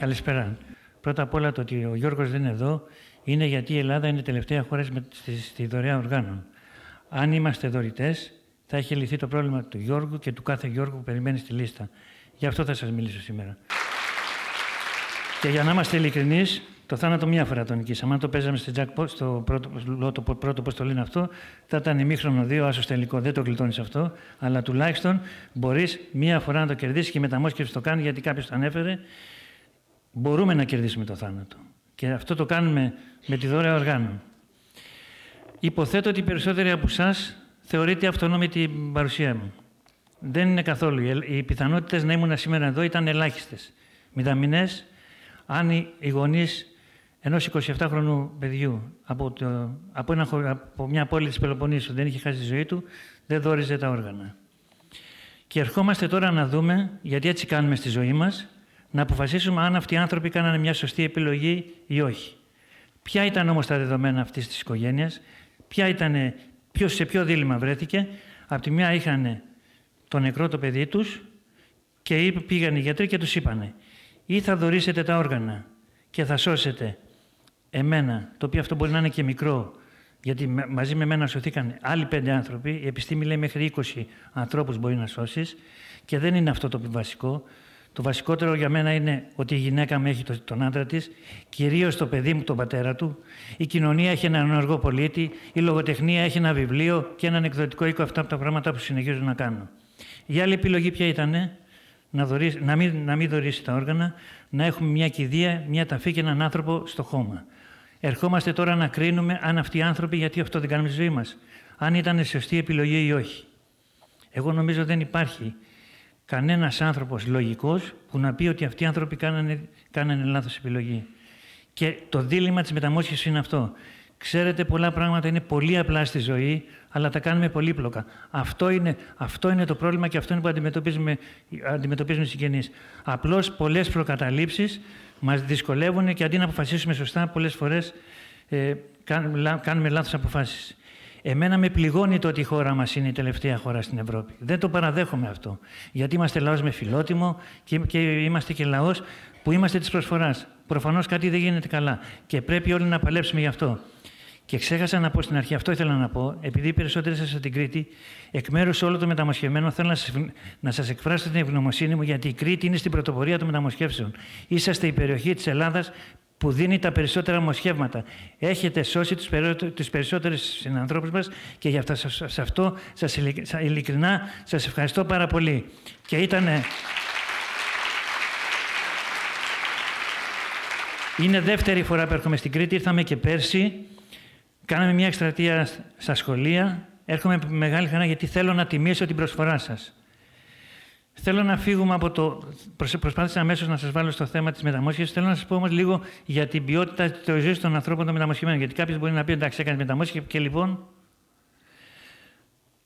Καλησπέρα. Πρώτα απ' όλα το ότι ο Γιώργος δεν είναι εδώ είναι γιατί η Ελλάδα είναι η τελευταία χώρα στη, στη δωρεά οργάνων. Αν είμαστε δωρητές, θα έχει λυθεί το πρόβλημα του Γιώργου και του κάθε Γιώργου που περιμένει στη λίστα. Γι' αυτό θα σας μιλήσω σήμερα. Και για να είμαστε ειλικρινείς, το θάνατο μία φορά τον νικήσαμε. Αν το παίζαμε στο, jackpot, στο πρώτο, πρώτο, πρώτο πώς το λένε αυτό, θα ήταν ημίχρονο δύο, άσο τελικό. Δεν το γλιτώνεις αυτό. Αλλά τουλάχιστον μπορείς μία φορά να το κερδίσεις και η μεταμόσχευση το κάνει γιατί κάποιος το ανέφερε. Μπορούμε να κερδίσουμε το θάνατο. Και αυτό το κάνουμε με τη δώρα οργάνων. Υποθέτω ότι οι περισσότεροι από εσάς θεωρείτε αυτονόμη την παρουσία μου. Δεν είναι καθόλου. Οι πιθανότητες να ήμουν σήμερα εδώ ήταν ελάχιστες. Μηδαμινέ, αν οι γονείς ενός 27χρονου παιδιού από, το, από, ένα, από μια πόλη της Πελοποννήσου δεν είχε χάσει τη ζωή του, δεν δόριζε τα όργανα. Και ερχόμαστε τώρα να δούμε, γιατί έτσι κάνουμε στη ζωή μας, να αποφασίσουμε αν αυτοί οι άνθρωποι κάνανε μια σωστή επιλογή ή όχι. Ποια ήταν όμως τα δεδομένα αυτής της οικογένειας, ποια ήταν, ποιος, σε ποιο δίλημα βρέθηκε. Από τη μια είχαν το νεκρό το παιδί τους και πήγαν οι γιατροί και τους είπανε ή θα δωρήσετε τα όργανα και θα σώσετε εμένα, το οποίο αυτό μπορεί να είναι και μικρό, γιατί μαζί με μένα σωθήκαν άλλοι πέντε άνθρωποι, η επιστήμη λέει μέχρι 20 ανθρώπους μπορεί να σώσεις και δεν είναι αυτό το βασικό. Το βασικότερο για μένα είναι ότι η γυναίκα μου έχει τον άντρα της, κυρίως το παιδί μου, τον πατέρα του. Η κοινωνία έχει έναν ενεργό πολίτη, η λογοτεχνία έχει ένα βιβλίο και έναν εκδοτικό οίκο. Αυτά από τα πράγματα που συνεχίζω να κάνω. Η άλλη επιλογή ποια ήταν, να, δωρήσει, να, μην, να μην δωρήσει τα όργανα, να έχουμε μια κηδεία, μια ταφή και έναν άνθρωπο στο χώμα. Ερχόμαστε τώρα να κρίνουμε αν αυτοί οι άνθρωποι, γιατί αυτό δεν κάνουμε στη ζωή μας, αν ήταν σωστή επιλογή ή όχι. Εγώ νομίζω δεν υπάρχει κανένας άνθρωπος λογικός που να πει ότι αυτοί οι άνθρωποι κάνανε, κάνανε λάθος επιλογή. Και το δίλημα της μεταμόσχευσης είναι αυτό. Ξέρετε, πολλά πράγματα είναι πολύ απλά στη ζωή, αλλά τα κάνουμε πολύπλοκα. Αυτό είναι, αυτό είναι το πρόβλημα και αυτό είναι που αντιμετωπίζουμε, αντιμετωπίζουμε οι συγγενείς. Απλώς πολλές προκαταλήψεις μας δυσκολεύουν και αντί να αποφασίσουμε σωστά, πολλές φορές ε, κάνουμε, κάνουμε λάθος αποφάσεις. Εμένα με πληγώνει το ότι η χώρα μας είναι η τελευταία χώρα στην Ευρώπη. Δεν το παραδέχομαι αυτό. Γιατί είμαστε λαός με φιλότιμο και, και είμαστε και λαός που είμαστε της προσφοράς. Προφανώς κάτι δεν γίνεται καλά και πρέπει όλοι να παλέψουμε γι' αυτό. Και ξέχασα να πω στην αρχή, αυτό ήθελα να πω, επειδή οι περισσότεροι σας από την Κρήτη, εκ μέρους όλων των μεταμοσχευμένων, θέλω να σας εκφράσω την ευγνωμοσύνη μου, γιατί η Κρήτη είναι στην πρωτοπορία των μεταμοσχεύσεων. Είσαστε η περιοχή της Ελλάδας που δίνει τα περισσότερα μοσχεύματα. Έχετε σώσει τους, τους περισσότερους συνανθρώπους μας και γι' αυτό, σε αυτό σας ειλικρινά σας ευχαριστώ πάρα πολύ. Και ήταν... Είναι δεύτερη φορά που έρχομαι στην Κρήτη, ήρθαμε και πέρσι, κάναμε μια εκστρατεία στα σχολεία, έρχομαι με μεγάλη χαρά γιατί θέλω να τιμήσω την προσφορά σας. Θέλω να φύγουμε από το. Προσπάθησα αμέσως να σας βάλω στο θέμα της μεταμόσχευσης. Θέλω να σας πω όμως λίγο για την ποιότητα της ζωής των ανθρώπων των μεταμοσχευμένων. Γιατί κάποιος μπορεί να πει: Εντάξει, έκανε μεταμόσχευση και λοιπόν.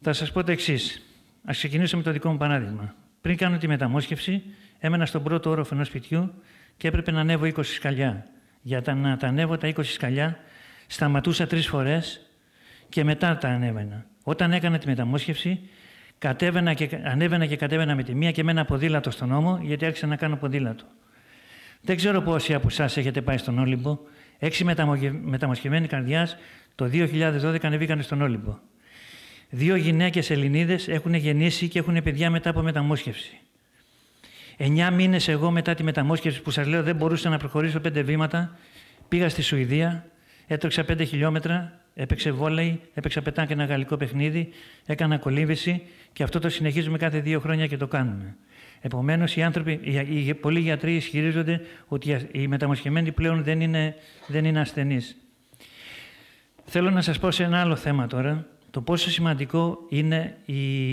Θα σας πω το εξής. Α ξεκινήσω με το δικό μου παράδειγμα. Πριν κάνω τη μεταμόσχευση, έμενα στον πρώτο όροφο ενός σπιτιού και έπρεπε να ανέβω 20 σκαλιά. Για να τα ανέβω τα 20 σκαλιά, σταματούσα τρεις φορές και μετά τα ανέβαινα. Όταν έκανα τη μεταμόσχευση, Κατέβαινα και, ανέβαινα και κατέβαινα με τη μία και με ένα ποδήλατο στον νόμο, γιατί άρχισα να κάνω ποδήλατο. Δεν ξέρω πόσοι από εσάς έχετε πάει στον Όλυμπο. Έξι μεταμοσχευμένοι καρδιάς το 2012 ανεβήκαν στον Όλυμπο. Δύο γυναίκες Ελληνίδες έχουν γεννήσει και έχουν παιδιά μετά από μεταμόσχευση. Εννιά μήνες εγώ μετά τη μεταμόσχευση που σας λέω δεν μπορούσα να προχωρήσω πέντε βήματα, πήγα στη Σουηδία, έτρεξα πέντε χιλιόμετρα, έπαιξε βόλεϊ, έπαιξα πετάω ένα γαλλικό παιχνίδι, έκανα κολύμβηση και αυτό το συνεχίζουμε κάθε δύο χρόνια και το κάνουμε. Επομένως, οι άνθρωποι, οι, πολλοί γιατροί ισχυρίζονται ότι οι μεταμοσχεμένοι πλέον δεν είναι, δεν είναι ασθενείς. Θέλω να σας πω σε ένα άλλο θέμα τώρα, το πόσο σημαντικό είναι η,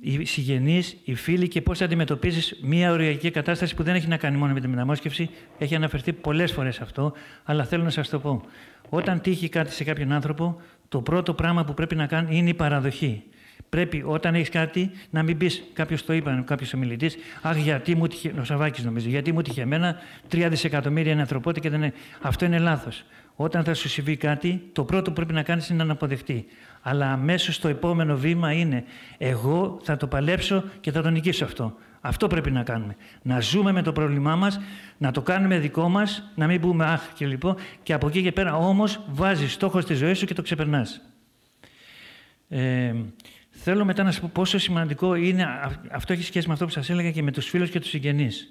οι συγγενείς, οι φίλοι και πώς αντιμετωπίζεις μια οριακή κατάσταση που δεν έχει να κάνει μόνο με τη μεταμόσχευση. Έχει αναφερθεί πολλές φορές αυτό, αλλά θέλω να σας το πω. Όταν τύχει κάτι σε κάποιον άνθρωπο, το πρώτο πράγμα που πρέπει να κάνει είναι η παραδοχή. Πρέπει όταν έχεις κάτι να μην πεις, κάποιος το είπε, κάποιος ομιλητής, Αχ, γιατί μου τυχε. Ο Σαββάκης νομίζω, γιατί μου τυχε εμένα, τρία δισεκατομμύρια είναι ανθρωπότητα και δεν είναι. Αυτό είναι λάθος. Όταν θα σου συμβεί κάτι, το πρώτο που πρέπει να κάνεις είναι να αποδεχτεί. Αλλά αμέσως το επόμενο βήμα είναι εγώ θα το παλέψω και θα το νικήσω αυτό. Αυτό πρέπει να κάνουμε. Να ζούμε με το πρόβλημά μας, να το κάνουμε δικό μας, να μην πούμε αχ και λοιπόν, και από εκεί και πέρα όμως βάζεις στόχο στη ζωή σου και το ξεπερνάς. Ε, θέλω μετά να σας πω πόσο σημαντικό είναι, αυτό έχει σχέση με αυτό που σας έλεγα και με τους φίλους και τους συγγενείς.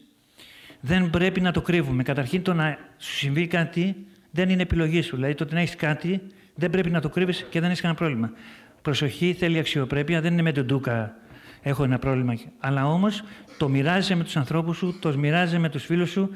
Δεν πρέπει να το κρύβουμε. Καταρχήν το να σου συμβεί κάτι δεν είναι επιλογή σου. Δηλαδή το ότι να έχεις κάτι δεν πρέπει να το κρύβεις και δεν έχεις κανένα πρόβλημα. Προσοχή θέλει αξιοπρέπεια, δεν είναι με τον Ντούκα έχω ένα πρόβλημα. Αλλά όμως το μοιράζεσαι με τους ανθρώπους σου, το μοιράζεσαι με τους φίλους σου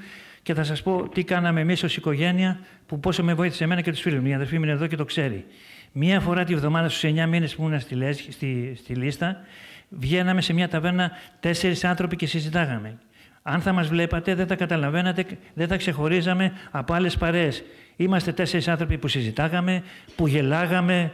και θα σας πω τι κάναμε εμείς ως οικογένεια που πόσο με βοήθησε εμένα και τους φίλους μου. Η αδερφή μου είναι εδώ και το ξέρει. Μία φορά τη βδομάδα στους 9 μήνες που ήμουν στη, στη, στη λίστα, βγαίναμε σε μια ταβέρνα τέσσερις άνθρωποι και συζητάγαμε. Αν θα μας βλέπατε, δεν τα καταλαβαίνατε, δεν τα ξεχωρίζαμε από άλλες παρέες. Είμαστε τέσσερις άνθρωποι που συζητάγαμε, που γελάγαμε,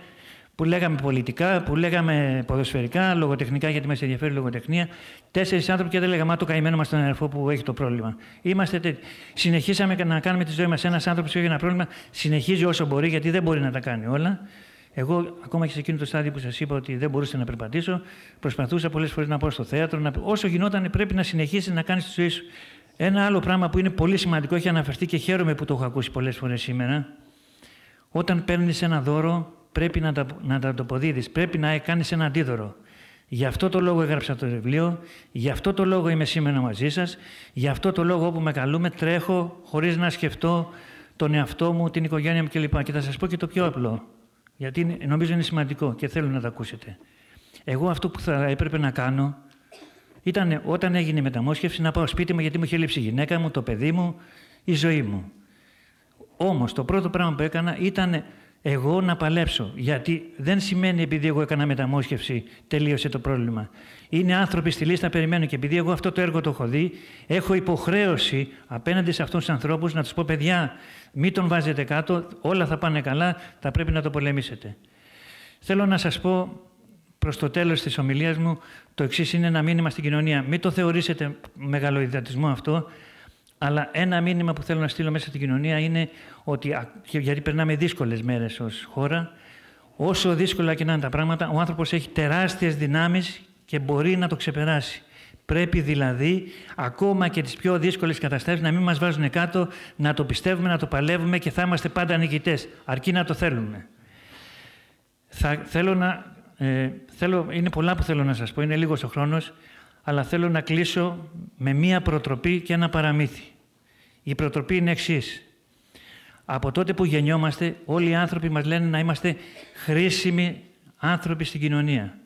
που λέγαμε πολιτικά, που λέγαμε ποδοσφαιρικά, λογοτεχνικά, γιατί μας ενδιαφέρει η λογοτεχνία. Τέσσερις άνθρωποι και δεν λέγαμε το καημένο μας τον αδερφό που έχει το πρόβλημα. Είμαστε τε... Συνεχίσαμε να κάνουμε τη ζωή μας. Ένας άνθρωπος που έχει ένα πρόβλημα συνεχίζει όσο μπορεί, γιατί δεν μπορεί να τα κάνει όλα. Εγώ, ακόμα και σε εκείνο το στάδιο που σας είπα ότι δεν μπορούσα να περπατήσω, προσπαθούσα πολλές φορές να πάω στο θέατρο. Να... Όσο γινόταν, πρέπει να συνεχίσει να κάνεις τη ζωή σου. Ένα άλλο πράγμα που είναι πολύ σημαντικό, έχει αναφερθεί και χαίρομαι που το έχω ακούσει πολλές φορές σήμερα. Όταν παίρνεις ένα δώρο, πρέπει να τα, να τα αποδίδεις, πρέπει να κάνεις ένα αντίδωρο. Γι' αυτό το λόγο έγραψα το βιβλίο, γι' αυτό το λόγο είμαι σήμερα μαζί σας, γι' αυτό το λόγο όπου με καλούμε τρέχω χωρίς να σκεφτώ τον εαυτό μου, την οικογένεια μου κλπ. Και θα σας πω και το πιο απλό, γιατί νομίζω είναι σημαντικό και θέλω να το ακούσετε. Εγώ αυτό που θα έπρεπε να κάνω ήταν όταν έγινε η μεταμόσχευση να πάω σπίτι μου γιατί μου είχε λείψει η γυναίκα μου, το παιδί μου, η ζωή μου. Όμως το πρώτο πράγμα που έκανα ήταν εγώ να παλέψω. Γιατί δεν σημαίνει επειδή εγώ έκανα μεταμόσχευση, τελείωσε το πρόβλημα. Είναι άνθρωποι στη λίστα περιμένουν και επειδή εγώ αυτό το έργο το έχω δει, έχω υποχρέωση απέναντι σε αυτούς τους ανθρώπους να τους πω: Παιδιά, μην τον βάζετε κάτω, όλα θα πάνε καλά, θα πρέπει να το πολεμήσετε. Θέλω να σας πω προς το τέλος της ομιλίας μου το εξής: είναι ένα μήνυμα στην κοινωνία. Μην το θεωρήσετε μεγαλοειδατισμό αυτό. Αλλά ένα μήνυμα που θέλω να στείλω μέσα στην κοινωνία είναι ότι, γιατί περνάμε δύσκολες μέρες ως χώρα, όσο δύσκολα και να είναι τα πράγματα, ο άνθρωπος έχει τεράστιες δυνάμεις και μπορεί να το ξεπεράσει. Πρέπει δηλαδή, ακόμα και τις πιο δύσκολες καταστάσεις, να μην μας βάζουν κάτω, να το πιστεύουμε, να το παλεύουμε και θα είμαστε πάντα νικητές, αρκεί να το θέλουμε. Θα, θέλω να, ε, θέλω, είναι πολλά που θέλω να σας πω, είναι λίγος ο χρόνος, αλλά θέλω να κλείσω με μία προτροπή και ένα παραμύθι. Η προτροπή είναι εξής. Από τότε που γεννιόμαστε, όλοι οι άνθρωποι μας λένε να είμαστε χρήσιμοι άνθρωποι στην κοινωνία.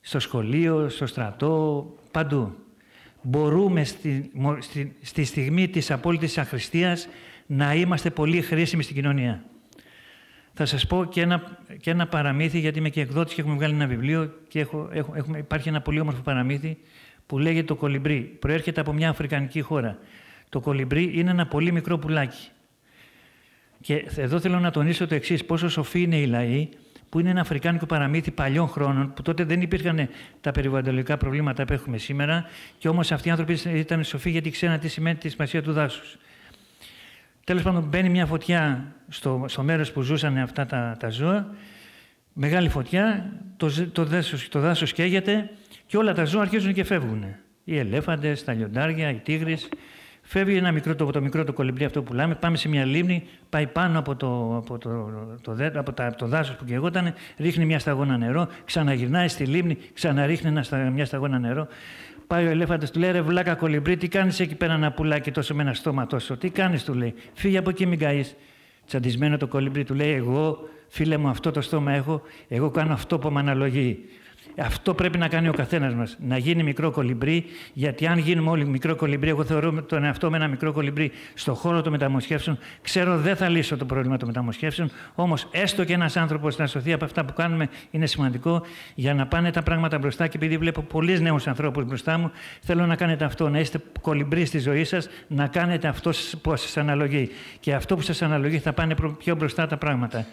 Στο σχολείο, στο στρατό, παντού. Μπορούμε στη, στη, στη στιγμή της απόλυτης αχρηστίας να είμαστε πολύ χρήσιμοι στην κοινωνία. Θα σας πω και ένα, και ένα παραμύθι, γιατί είμαι και εκδότης και έχουμε βγάλει ένα βιβλίο και έχω, έχω, έχουμε, υπάρχει ένα πολύ όμορφο παραμύθι που λέγεται το κολυμπρί. Προέρχεται από μια αφρικανική χώρα. Το κολυμπρί είναι ένα πολύ μικρό πουλάκι. Και εδώ θέλω να τονίσω το εξής: πόσο σοφοί είναι οι λαοί, που είναι ένα αφρικάνικο παραμύθι παλιών χρόνων, που τότε δεν υπήρχαν τα περιβαλλοντικά προβλήματα που έχουμε σήμερα, και όμως αυτοί οι άνθρωποι ήταν σοφοί γιατί ξέραν τι σημαίνει τη σημασία του δάσους. Τέλος πάντων, μπαίνει μια φωτιά στο, στο μέρος που ζούσαν αυτά τα, τα ζώα, μεγάλη φωτιά, το, το, δάσος, το δάσος καίγεται και όλα τα ζώα αρχίζουν και φεύγουν. Οι ελέφαντες, τα λιοντάρια, οι τίγρες Φεύγει ένα μικρό, το, το μικρό το κολυμπλί αυτό που πουλάμε, πάμε σε μια λίμνη, πάει πάνω από το, από το, το, το, από τα, το δάσος που καιγόταν, ρίχνει μια σταγόνα νερό, ξαναγυρνάει στη λίμνη, ξαναρίχνει ένα, μια σταγόνα νερό. Πάει ο ελέφαντας, του λέει ρε βλάκα κολυμπρί, τι κάνεις εκεί πέρα ένα πουλάκι τόσο με ένα στόμα τόσο, τι κάνεις του λέει, φύγει από εκεί μην καείς. Τσαντισμένο το κολυμπρί του λέει εγώ φίλε μου αυτό το στόμα έχω, εγώ κάνω αυτό που με αναλογεί. Αυτό πρέπει να κάνει ο καθένας μας. Να γίνει μικρό κολυμπρί, γιατί αν γίνουμε όλοι μικρό κολυμπρί, εγώ θεωρώ τον εαυτό με ένα μικρό κολυμπρί στο χώρο των μεταμοσχεύσεων, ξέρω δεν θα λύσω το πρόβλημα των μεταμοσχεύσεων. Όμως, έστω και ένας άνθρωπος να σωθεί από αυτά που κάνουμε είναι σημαντικό για να πάνε τα πράγματα μπροστά. Και επειδή βλέπω πολλούς νέους ανθρώπους μπροστά μου, θέλω να κάνετε αυτό, να είστε κολυμπρί στη ζωή σας, να κάνετε αυτό που σας αναλογεί. Και αυτό που σας αναλογεί θα πάνε πιο μπροστά τα πράγματα.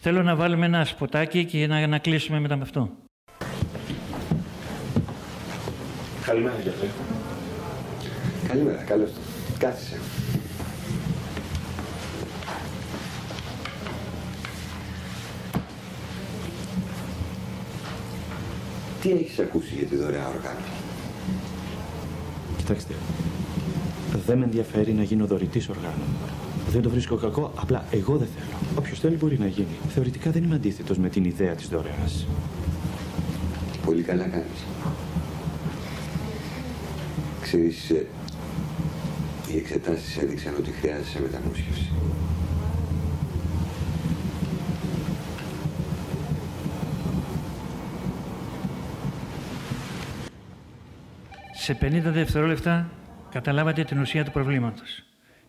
Θέλω να βάλουμε ένα σποτάκι και να, να κλείσουμε μετά με αυτό. Καλημέρα, γιατρέ. Καλημέρα, καλώς. Κάθισε. Τι έχεις ακούσει για τη δωρεά οργάνωση; Κοιτάξτε, δεν με ενδιαφέρει να γίνω δωρητής οργάνων. Δεν το βρίσκω κακό, απλά εγώ δεν θέλω. Όποιος θέλει μπορεί να γίνει. Θεωρητικά δεν είμαι αντίθετος με την ιδέα της δωρεάς. Πολύ καλά κάνεις. Ξέρεις, ε, οι εξετάσεις έδειξαν ότι χρειάζεσαι μεταμόσχευση. Σε 50 δευτερόλεπτα καταλάβατε την ουσία του προβλήματος.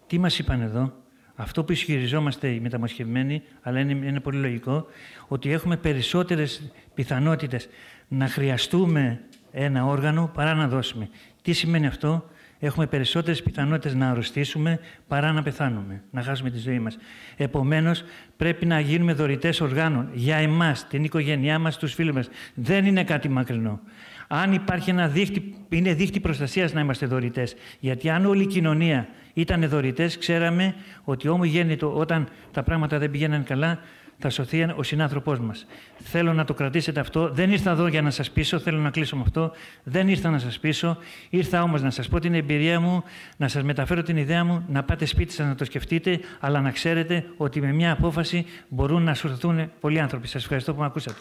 Τι μας είπαν εδώ, αυτό που ισχυριζόμαστε οι μεταμοσχευμένοι, αλλά είναι, είναι πολύ λογικό, ότι έχουμε περισσότερες πιθανότητες να χρειαστούμε ένα όργανο παρά να δώσουμε. Τι σημαίνει αυτό, έχουμε περισσότερες πιθανότητες να αρρωστήσουμε παρά να πεθάνουμε, να χάσουμε τη ζωή μας. Επομένως, πρέπει να γίνουμε δωρητές οργάνων για εμάς, την οικογένειά μας, τους φίλους μας. Δεν είναι κάτι μακρινό. Αν υπάρχει ένα δίχτυ, είναι δίχτυ προστασίας να είμαστε δωρητές. Γιατί αν όλη η κοινωνία ήταν δωρητές, ξέραμε ότι όμω όταν τα πράγματα δεν πηγαίναν καλά, θα σωθεί ο συνάνθρωπός μας. Θέλω να το κρατήσετε αυτό. Δεν ήρθα εδώ για να σας πείσω, θέλω να κλείσω με αυτό. Δεν ήρθα να σας πείσω. Ήρθα όμως να σας πω την εμπειρία μου, να σας μεταφέρω την ιδέα μου, να πάτε σπίτι σας να το σκεφτείτε, αλλά να ξέρετε ότι με μια απόφαση μπορούν να σωθούν πολλοί άνθρωποι. Σας ευχαριστώ που με ακούσατε.